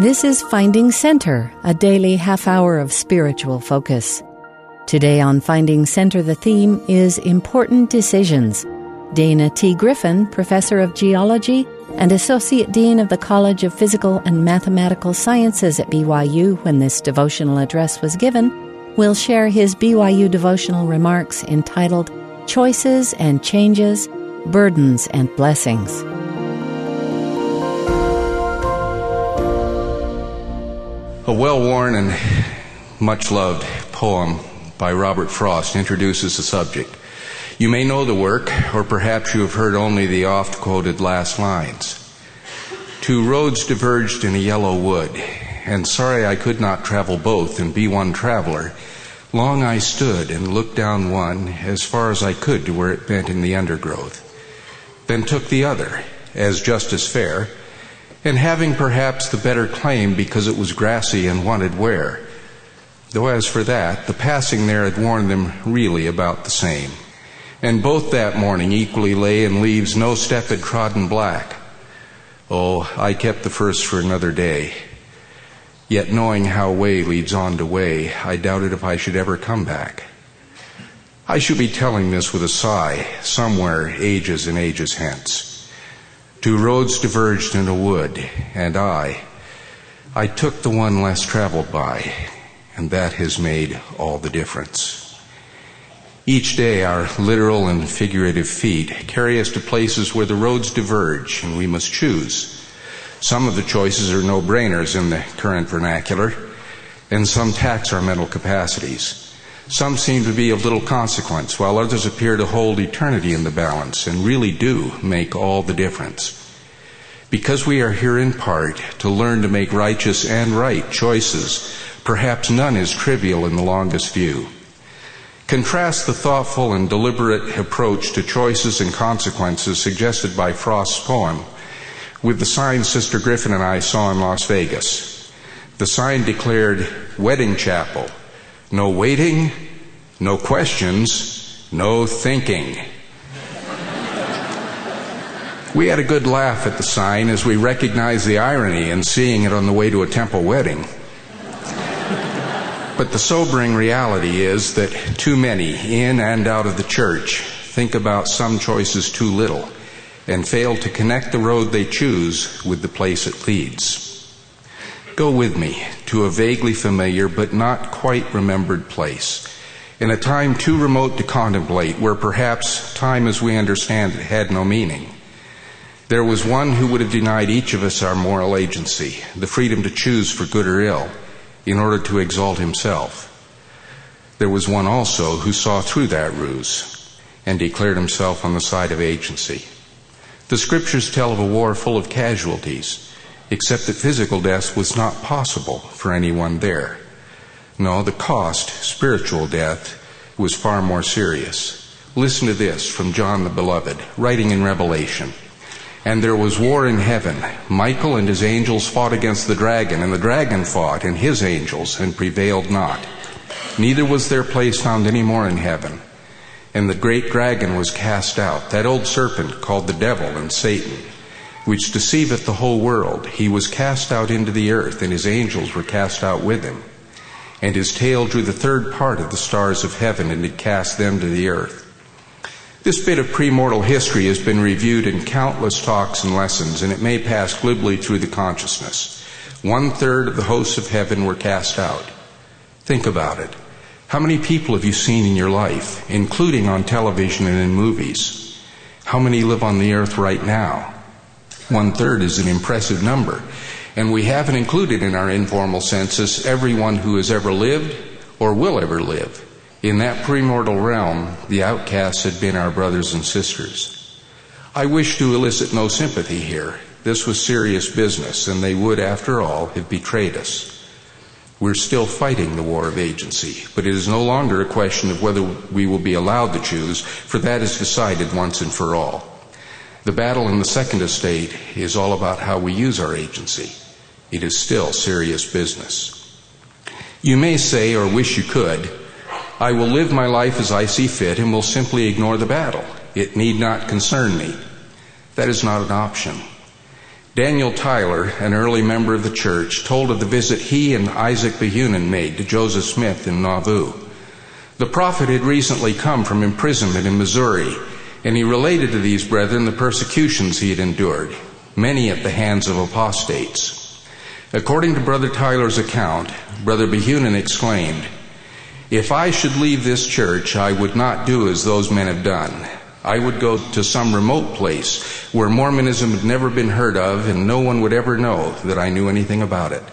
This is Finding Center, a daily half hour of spiritual focus. Today on Finding Center, the theme is Important Decisions. Dana T. Griffen, Professor of Geology and Associate Dean of the College of Physical and Mathematical Sciences at BYU when this devotional address was given, will share his BYU devotional remarks entitled Choices and Changes, Burdens and Blessings. A well worn and much loved poem by Robert Frost introduces the subject. You may know the work, or perhaps you have heard only the oft quoted last lines. Two roads diverged in a yellow wood, and sorry I could not travel both and be one traveler. Long I stood and looked down one as far as I could to where it bent in the undergrowth, then took the other as just as fair and having perhaps the better claim because it was grassy and wanted wear. Though as for that, the passing there had warned them really about the same. And both that morning equally lay in leaves no step had trodden black. Oh, I kept the first for another day. Yet knowing how way leads on to way, I doubted if I should ever come back. I should be telling this with a sigh, somewhere ages and ages hence. Two roads diverged in a wood, and I, I took the one less traveled by, and that has made all the difference. Each day, our literal and figurative feet carry us to places where the roads diverge, and we must choose. Some of the choices are no brainers in the current vernacular, and some tax our mental capacities. Some seem to be of little consequence, while others appear to hold eternity in the balance and really do make all the difference. Because we are here in part to learn to make righteous and right choices, perhaps none is trivial in the longest view. Contrast the thoughtful and deliberate approach to choices and consequences suggested by Frost's poem with the sign Sister Griffen and I saw in Las Vegas. The sign declared wedding chapel no waiting, no questions, no thinking. We had a good laugh at the sign as we recognized the irony in seeing it on the way to a temple wedding. But the sobering reality is that too many, in and out of the church, think about some choices too little and fail to connect the road they choose with the place it leads. Go with me to a vaguely familiar but not quite remembered place, in a time too remote to contemplate, where perhaps time as we understand it had no meaning. There was one who would have denied each of us our moral agency, the freedom to choose for good or ill, in order to exalt himself. There was one also who saw through that ruse and declared himself on the side of agency. The scriptures tell of a war full of casualties except that physical death was not possible for anyone there. No, the cost, spiritual death, was far more serious. Listen to this from John the Beloved, writing in Revelation. And there was war in heaven. Michael and his angels fought against the dragon, and the dragon fought and his angels, and prevailed not. Neither was their place found any more in heaven. And the great dragon was cast out, that old serpent called the devil and Satan which deceiveth the whole world. He was cast out into the earth, and his angels were cast out with him. And his tail drew the third part of the stars of heaven, and did cast them to the earth. This bit of premortal history has been reviewed in countless talks and lessons, and it may pass glibly through the consciousness. One third of the hosts of heaven were cast out. Think about it. How many people have you seen in your life, including on television and in movies? How many live on the earth right now? One third is an impressive number. And we haven't included in our informal census everyone who has ever lived or will ever live. In that premortal realm, the outcasts had been our brothers and sisters. I wish to elicit no sympathy here. This was serious business, and they would, after all, have betrayed us. We're still fighting the war of agency, but it is no longer a question of whether we will be allowed to choose, for that is decided once and for all. The battle in the second estate is all about how we use our agency. It is still serious business. You may say, or wish you could, I will live my life as I see fit and will simply ignore the battle. It need not concern me. That is not an option. Daniel Tyler, an early member of the church, told of the visit he and Isaac Behunin made to Joseph Smith in Nauvoo. The prophet had recently come from imprisonment in Missouri, and he related to these brethren the persecutions he had endured, many at the hands of apostates. According to Brother Tyler's account, Brother Behunin exclaimed, If I should leave this church, I would not do as those men have done. I would go to some remote place where Mormonism had never been heard of and no one would ever know that I knew anything about it.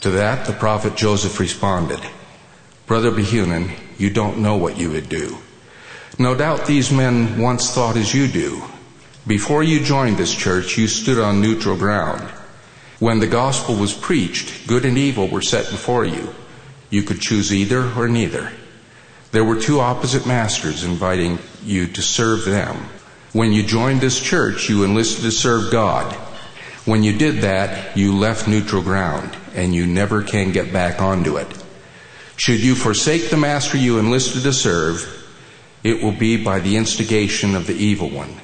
To that, the prophet Joseph responded, Brother Behunin, you don't know what you would do. No doubt these men once thought as you do. Before you joined this church, you stood on neutral ground. When the gospel was preached, good and evil were set before you. You could choose either or neither. There were two opposite masters inviting you to serve them. When you joined this church, you enlisted to serve God. When you did that, you left neutral ground, and you never can get back onto it. Should you forsake the master you enlisted to serve, it will be by the instigation of the evil one,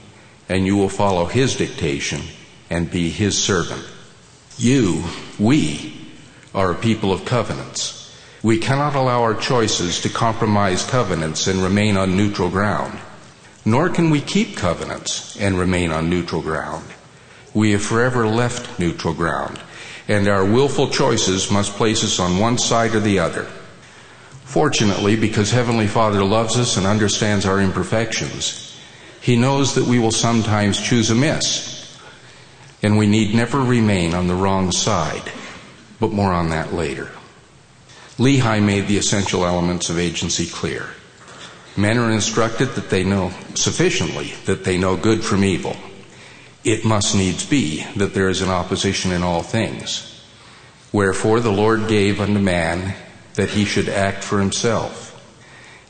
and you will follow his dictation and be his servant. You, we, are a people of covenants. We cannot allow our choices to compromise covenants and remain on neutral ground. Nor can we keep covenants and remain on neutral ground. We have forever left neutral ground, and our willful choices must place us on one side or the other. Fortunately, because Heavenly Father loves us and understands our imperfections, He knows that we will sometimes choose amiss, and we need never remain on the wrong side, but more on that later. Lehi made the essential elements of agency clear. Men are instructed that they know sufficiently that they know good from evil. It must needs be that there is an opposition in all things. Wherefore the Lord gave unto man that he should act for himself.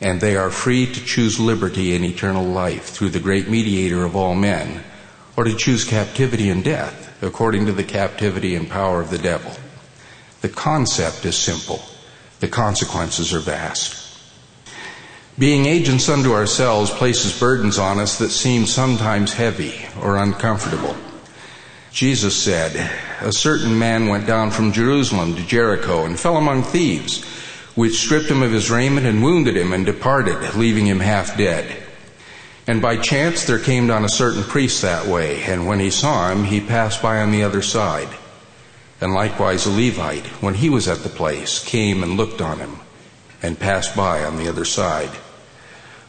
And they are free to choose liberty and eternal life through the great mediator of all men, or to choose captivity and death according to the captivity and power of the devil. The concept is simple. The consequences are vast. Being agents unto ourselves places burdens on us that seem sometimes heavy or uncomfortable. Jesus said, A certain man went down from Jerusalem to Jericho and fell among thieves which stripped him of his raiment and wounded him and departed, leaving him half dead. And by chance there came down a certain priest that way, and when he saw him, he passed by on the other side. And likewise a Levite, when he was at the place, came and looked on him, and passed by on the other side.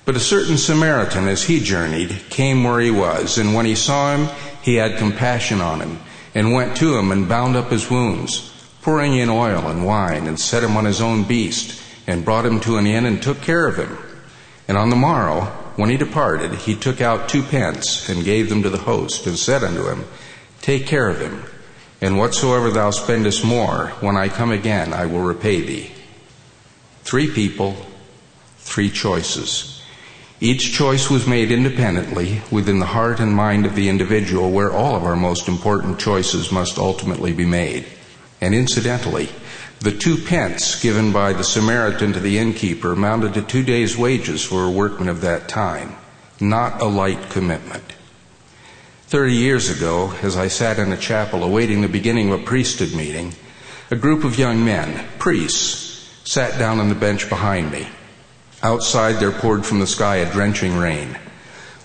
But a certain Samaritan, as he journeyed, came where he was, and when he saw him, he had compassion on him, and went to him and bound up his wounds pouring in oil and wine, and set him on his own beast, and brought him to an inn and took care of him. And on the morrow, when he departed, he took out two pence and gave them to the host, and said unto him, Take care of him, and whatsoever thou spendest more, when I come again, I will repay thee. Three people, three choices. Each choice was made independently within the heart and mind of the individual, where all of our most important choices must ultimately be made. And incidentally, the two pence given by the Samaritan to the innkeeper amounted to two days' wages for a workman of that time, not a light commitment. Thirty years ago, as I sat in a chapel awaiting the beginning of a priesthood meeting, a group of young men, priests, sat down on the bench behind me. Outside there poured from the sky a drenching rain.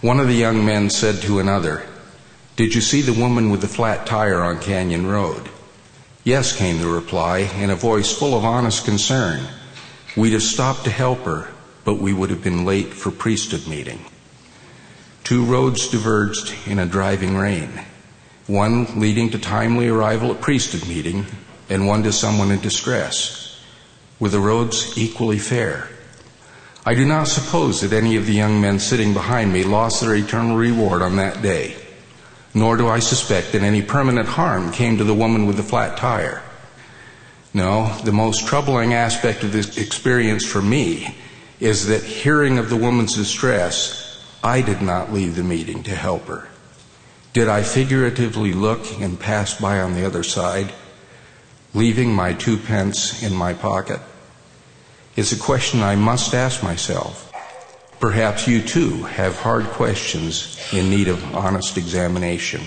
One of the young men said to another, Did you see the woman with the flat tire on Canyon Road? Yes, came the reply, in a voice full of honest concern. We'd have stopped to help her, but we would have been late for priesthood meeting. Two roads diverged in a driving rain, one leading to timely arrival at priesthood meeting, and one to someone in distress. Were the roads equally fair? I do not suppose that any of the young men sitting behind me lost their eternal reward on that day nor do I suspect that any permanent harm came to the woman with the flat tire. No, the most troubling aspect of this experience for me is that hearing of the woman's distress, I did not leave the meeting to help her. Did I figuratively look and pass by on the other side, leaving my two pence in my pocket? It's a question I must ask myself. Perhaps you too have hard questions in need of honest examination.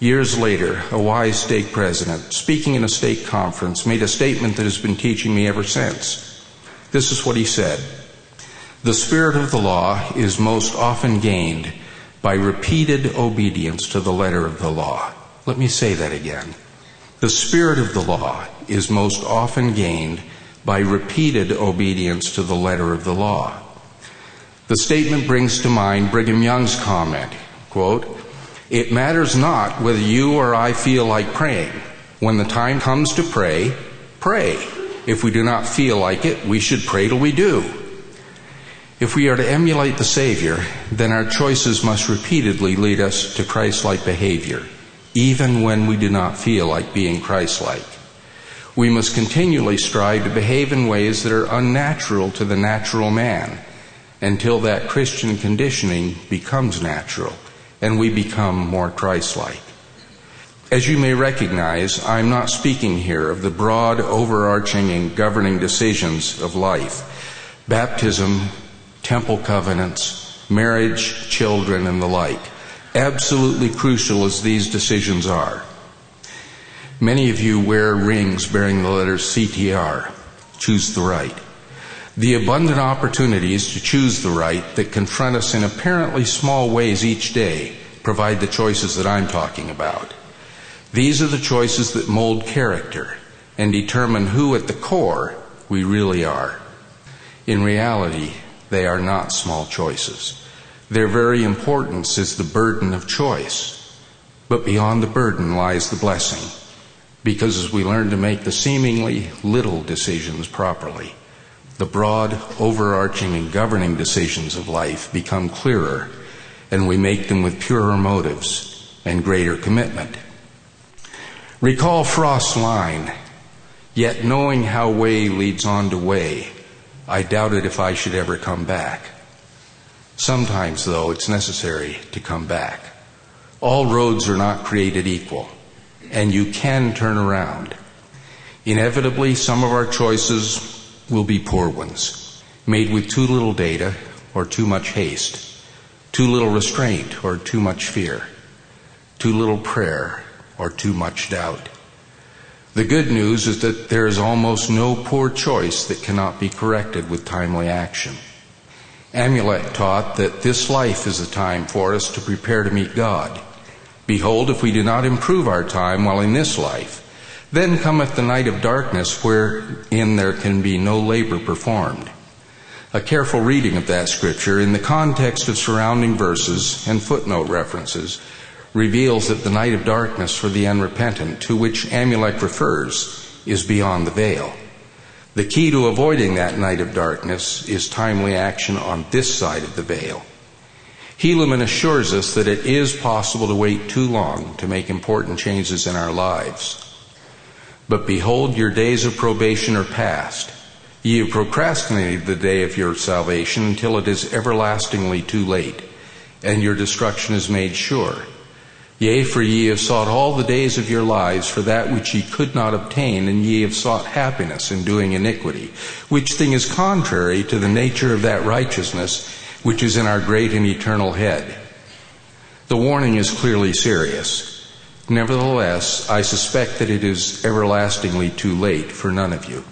Years later, a wise stake president, speaking in a stake conference, made a statement that has been teaching me ever since. This is what he said The spirit of the law is most often gained by repeated obedience to the letter of the law. Let me say that again. The spirit of the law is most often gained by repeated obedience to the letter of the law. The statement brings to mind Brigham Young's comment, quote, it matters not whether you or I feel like praying. When the time comes to pray, pray. If we do not feel like it, we should pray till we do. If we are to emulate the Savior, then our choices must repeatedly lead us to Christ like behavior, even when we do not feel like being Christ like. We must continually strive to behave in ways that are unnatural to the natural man until that Christian conditioning becomes natural and we become more Christ like. As you may recognize, I'm not speaking here of the broad, overarching, and governing decisions of life baptism, temple covenants, marriage, children, and the like. Absolutely crucial as these decisions are. Many of you wear rings bearing the letters CTR, choose the right the abundant opportunities to choose the right that confront us in apparently small ways each day provide the choices that I'm talking about. These are the choices that mold character and determine who at the core we really are. In reality, they are not small choices. Their very importance is the burden of choice. But beyond the burden lies the blessing. Because as we learn to make the seemingly little decisions properly, the broad, overarching, and governing decisions of life become clearer, and we make them with purer motives and greater commitment. Recall Frost's line, Yet knowing how way leads on to way, I doubted if I should ever come back. Sometimes, though, it's necessary to come back. All roads are not created equal, and you can turn around. Inevitably, some of our choices will be poor ones, made with too little data or too much haste, too little restraint or too much fear, too little prayer or too much doubt. The good news is that there is almost no poor choice that cannot be corrected with timely action. Amulek taught that this life is a time for us to prepare to meet God. Behold, if we do not improve our time while in this life, then cometh the night of darkness, wherein there can be no labor performed. A careful reading of that scripture in the context of surrounding verses and footnote references reveals that the night of darkness for the unrepentant, to which Amulek refers, is beyond the veil. The key to avoiding that night of darkness is timely action on this side of the veil. Helaman assures us that it is possible to wait too long to make important changes in our lives. But behold, your days of probation are past. Ye have procrastinated the day of your salvation until it is everlastingly too late, and your destruction is made sure. Yea, for ye have sought all the days of your lives for that which ye could not obtain, and ye have sought happiness in doing iniquity, which thing is contrary to the nature of that righteousness which is in our great and eternal head. The warning is clearly serious. Nevertheless, I suspect that it is everlastingly too late for none of you.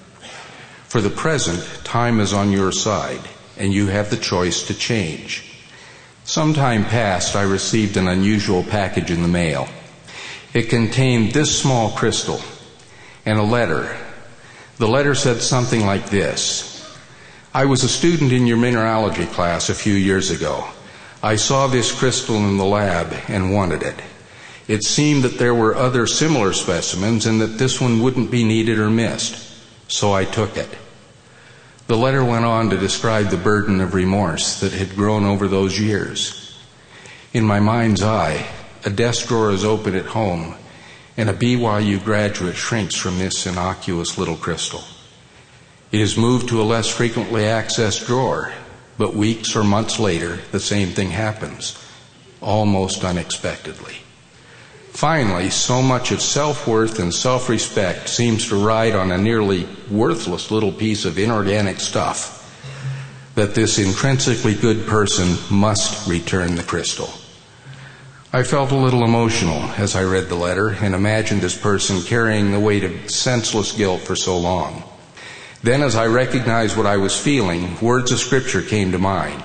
For the present, time is on your side, and you have the choice to change. Some time past, I received an unusual package in the mail. It contained this small crystal and a letter. The letter said something like this I was a student in your mineralogy class a few years ago. I saw this crystal in the lab and wanted it. It seemed that there were other similar specimens and that this one wouldn't be needed or missed, so I took it. The letter went on to describe the burden of remorse that had grown over those years. In my mind's eye, a desk drawer is open at home, and a BYU graduate shrinks from this innocuous little crystal. It is moved to a less frequently accessed drawer, but weeks or months later, the same thing happens, almost unexpectedly. Finally, so much of self worth and self respect seems to ride on a nearly worthless little piece of inorganic stuff that this intrinsically good person must return the crystal. I felt a little emotional as I read the letter and imagined this person carrying the weight of senseless guilt for so long. Then, as I recognized what I was feeling, words of Scripture came to mind.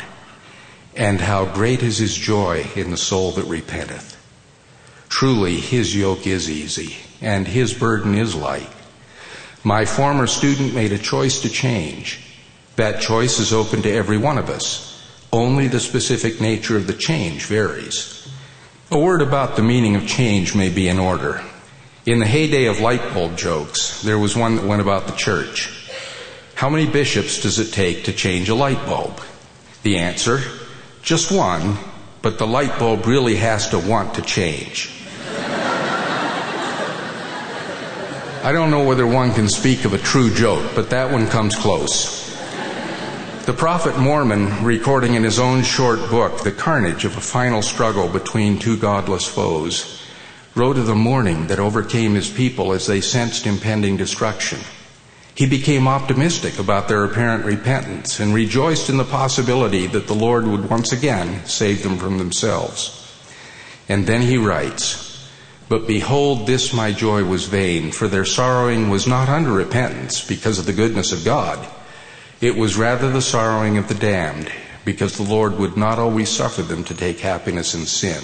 And how great is his joy in the soul that repenteth. Truly, his yoke is easy, and his burden is light. My former student made a choice to change. That choice is open to every one of us. Only the specific nature of the change varies. A word about the meaning of change may be in order. In the heyday of light bulb jokes, there was one that went about the church. How many bishops does it take to change a light bulb? The answer, just one, but the light bulb really has to want to change. I don't know whether one can speak of a true joke, but that one comes close. The prophet Mormon, recording in his own short book the carnage of a final struggle between two godless foes, wrote of the mourning that overcame his people as they sensed impending destruction. He became optimistic about their apparent repentance and rejoiced in the possibility that the Lord would once again save them from themselves. And then he writes, But behold, this my joy was vain, for their sorrowing was not under repentance because of the goodness of God. It was rather the sorrowing of the damned, because the Lord would not always suffer them to take happiness in sin.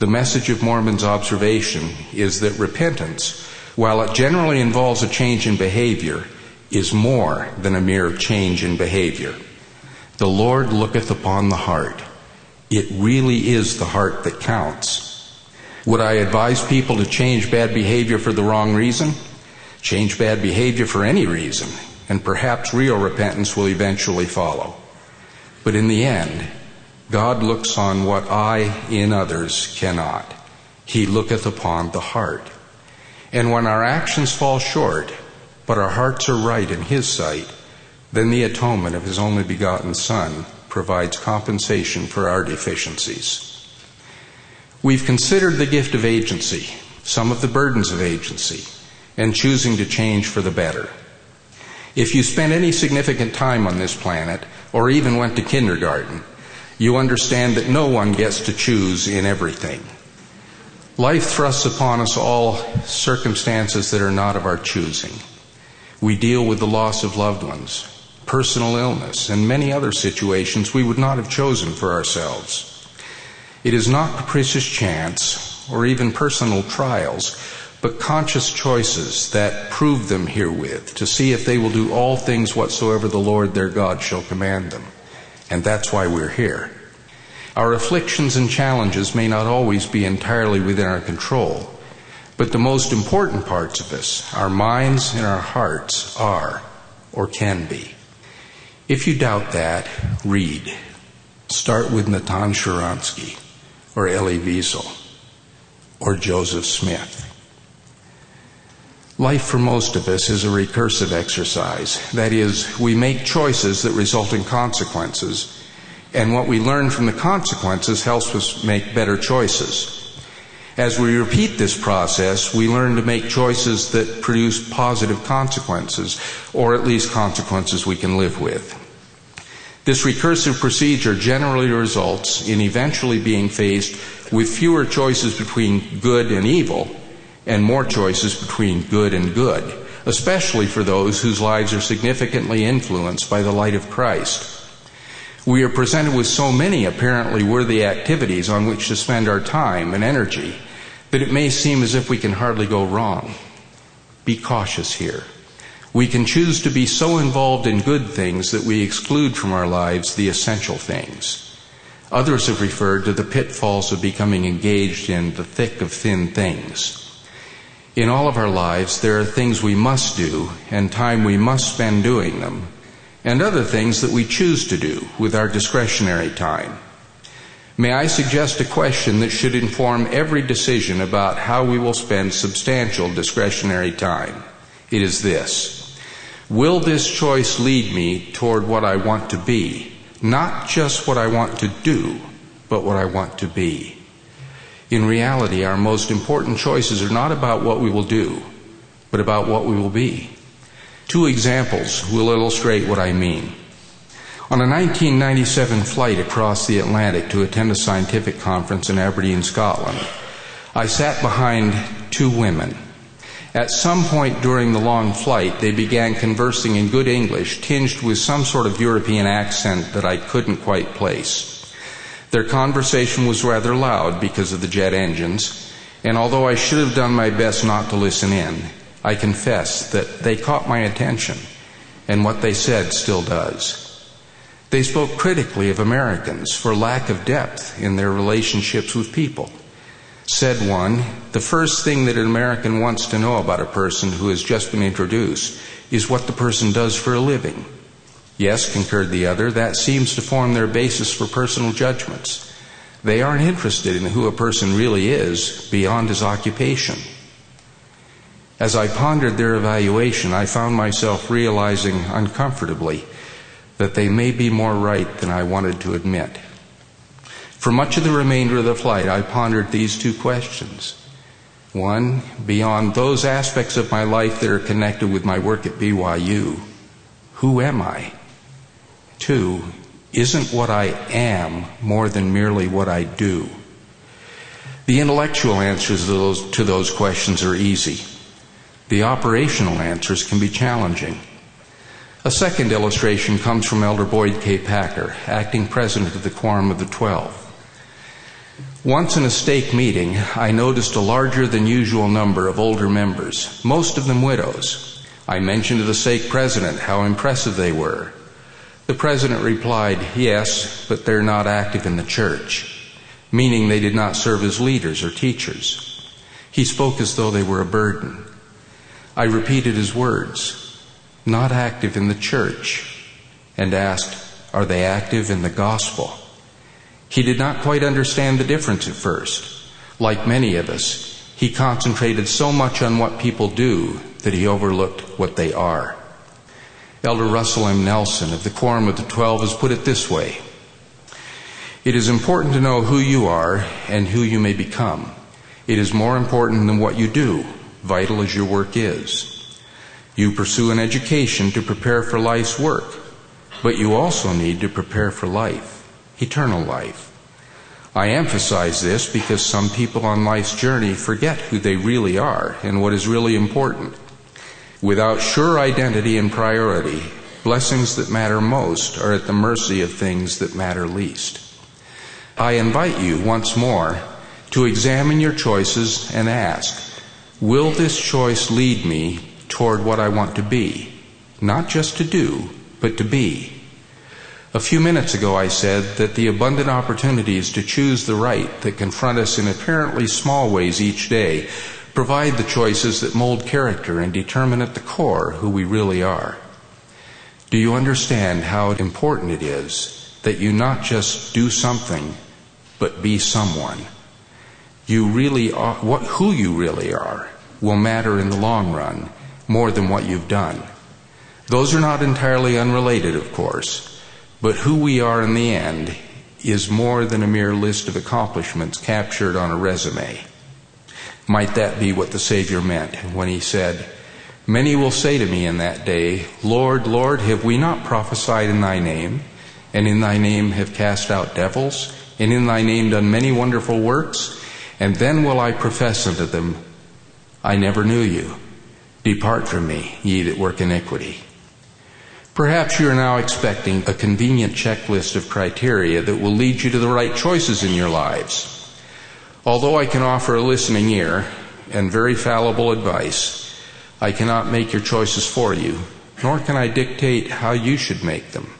The message of Mormon's observation is that repentance while it generally involves a change in behavior, is more than a mere change in behavior. The Lord looketh upon the heart. It really is the heart that counts. Would I advise people to change bad behavior for the wrong reason? Change bad behavior for any reason, and perhaps real repentance will eventually follow. But in the end, God looks on what I in others cannot. He looketh upon the heart. And when our actions fall short, but our hearts are right in His sight, then the atonement of His only begotten Son provides compensation for our deficiencies. We've considered the gift of agency, some of the burdens of agency, and choosing to change for the better. If you spent any significant time on this planet, or even went to kindergarten, you understand that no one gets to choose in everything. Life thrusts upon us all circumstances that are not of our choosing. We deal with the loss of loved ones, personal illness, and many other situations we would not have chosen for ourselves. It is not capricious chance or even personal trials, but conscious choices that prove them herewith to see if they will do all things whatsoever the Lord their God shall command them. And that's why we're here. Our afflictions and challenges may not always be entirely within our control, but the most important parts of us, our minds and our hearts, are or can be. If you doubt that, read. Start with Natan Sharansky or Elie Wiesel or Joseph Smith. Life for most of us is a recursive exercise. That is, we make choices that result in consequences and what we learn from the consequences helps us make better choices. As we repeat this process, we learn to make choices that produce positive consequences, or at least consequences we can live with. This recursive procedure generally results in eventually being faced with fewer choices between good and evil and more choices between good and good, especially for those whose lives are significantly influenced by the light of Christ. We are presented with so many apparently worthy activities on which to spend our time and energy that it may seem as if we can hardly go wrong. Be cautious here. We can choose to be so involved in good things that we exclude from our lives the essential things. Others have referred to the pitfalls of becoming engaged in the thick of thin things. In all of our lives, there are things we must do and time we must spend doing them and other things that we choose to do with our discretionary time. May I suggest a question that should inform every decision about how we will spend substantial discretionary time? It is this. Will this choice lead me toward what I want to be? Not just what I want to do, but what I want to be. In reality, our most important choices are not about what we will do, but about what we will be. Two examples will illustrate what I mean. On a 1997 flight across the Atlantic to attend a scientific conference in Aberdeen, Scotland, I sat behind two women. At some point during the long flight, they began conversing in good English, tinged with some sort of European accent that I couldn't quite place. Their conversation was rather loud because of the jet engines, and although I should have done my best not to listen in, I confess that they caught my attention, and what they said still does. They spoke critically of Americans for lack of depth in their relationships with people. Said one, the first thing that an American wants to know about a person who has just been introduced is what the person does for a living. Yes, concurred the other, that seems to form their basis for personal judgments. They aren't interested in who a person really is beyond his occupation. As I pondered their evaluation, I found myself realizing uncomfortably that they may be more right than I wanted to admit. For much of the remainder of the flight, I pondered these two questions. One, beyond those aspects of my life that are connected with my work at BYU, who am I? Two, isn't what I am more than merely what I do? The intellectual answers to those, to those questions are easy. The operational answers can be challenging. A second illustration comes from Elder Boyd K. Packer, acting president of the Quorum of the Twelve. Once in a stake meeting, I noticed a larger than usual number of older members, most of them widows. I mentioned to the stake president how impressive they were. The president replied, Yes, but they're not active in the church, meaning they did not serve as leaders or teachers. He spoke as though they were a burden. I repeated his words not active in the church, and asked, Are they active in the gospel? He did not quite understand the difference at first. Like many of us, he concentrated so much on what people do that he overlooked what they are. Elder Russell M. Nelson of the Quorum of the Twelve has put it this way It is important to know who you are and who you may become. It is more important than what you do, vital as your work is. You pursue an education to prepare for life's work, but you also need to prepare for life, eternal life. I emphasize this because some people on life's journey forget who they really are and what is really important. Without sure identity and priority, blessings that matter most are at the mercy of things that matter least. I invite you once more to examine your choices and ask, will this choice lead me toward what I want to be. Not just to do, but to be. A few minutes ago I said that the abundant opportunities to choose the right that confront us in apparently small ways each day provide the choices that mold character and determine at the core who we really are. Do you understand how important it is that you not just do something, but be someone? You really are, what, who you really are will matter in the long run more than what you've done. Those are not entirely unrelated, of course, but who we are in the end is more than a mere list of accomplishments captured on a resume. Might that be what the Savior meant when he said, Many will say to me in that day, Lord, Lord, have we not prophesied in thy name, and in thy name have cast out devils, and in thy name done many wonderful works? And then will I profess unto them, I never knew you. Depart from me, ye that work iniquity. Perhaps you are now expecting a convenient checklist of criteria that will lead you to the right choices in your lives. Although I can offer a listening ear and very fallible advice, I cannot make your choices for you, nor can I dictate how you should make them.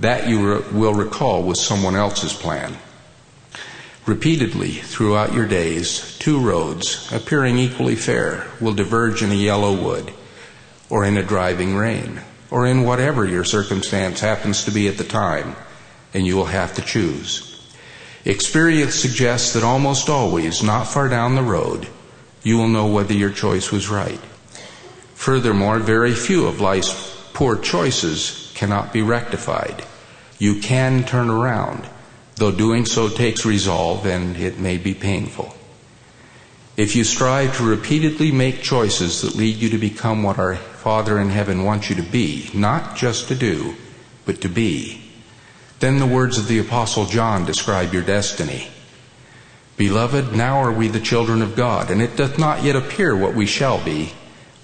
That you re- will recall was someone else's plan. Repeatedly throughout your days, two roads, appearing equally fair, will diverge in a yellow wood, or in a driving rain, or in whatever your circumstance happens to be at the time, and you will have to choose. Experience suggests that almost always, not far down the road, you will know whether your choice was right. Furthermore, very few of life's poor choices cannot be rectified. You can turn around though doing so takes resolve and it may be painful. If you strive to repeatedly make choices that lead you to become what our Father in heaven wants you to be, not just to do, but to be, Then the words of the Apostle John describe your destiny. Beloved, now are we the children of God, and it doth not yet appear what we shall be,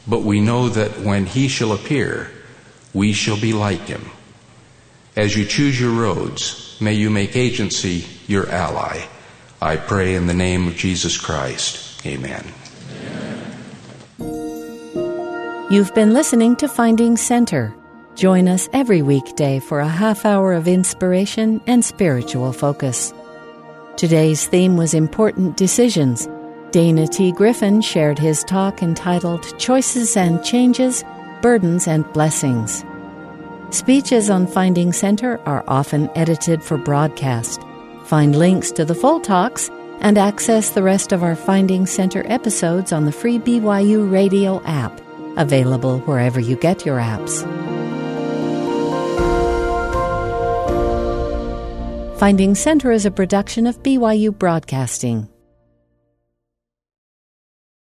but we know that when he shall appear, we shall be like him. As you choose your roads, may you make agency your ally. I pray in the name of Jesus Christ. Amen. You've been listening to Finding Center. Join us every weekday for a half hour of inspiration and spiritual focus. Today's theme was Important Decisions. Dana T. Griffen shared his talk entitled Choices and Changes, Burdens and Blessings. Speeches on Finding Center are often edited for broadcast. Find links to the full talks and access the rest of our Finding Center episodes on the free BYU radio app, available wherever you get your apps. Finding Center is a production of BYU Broadcasting.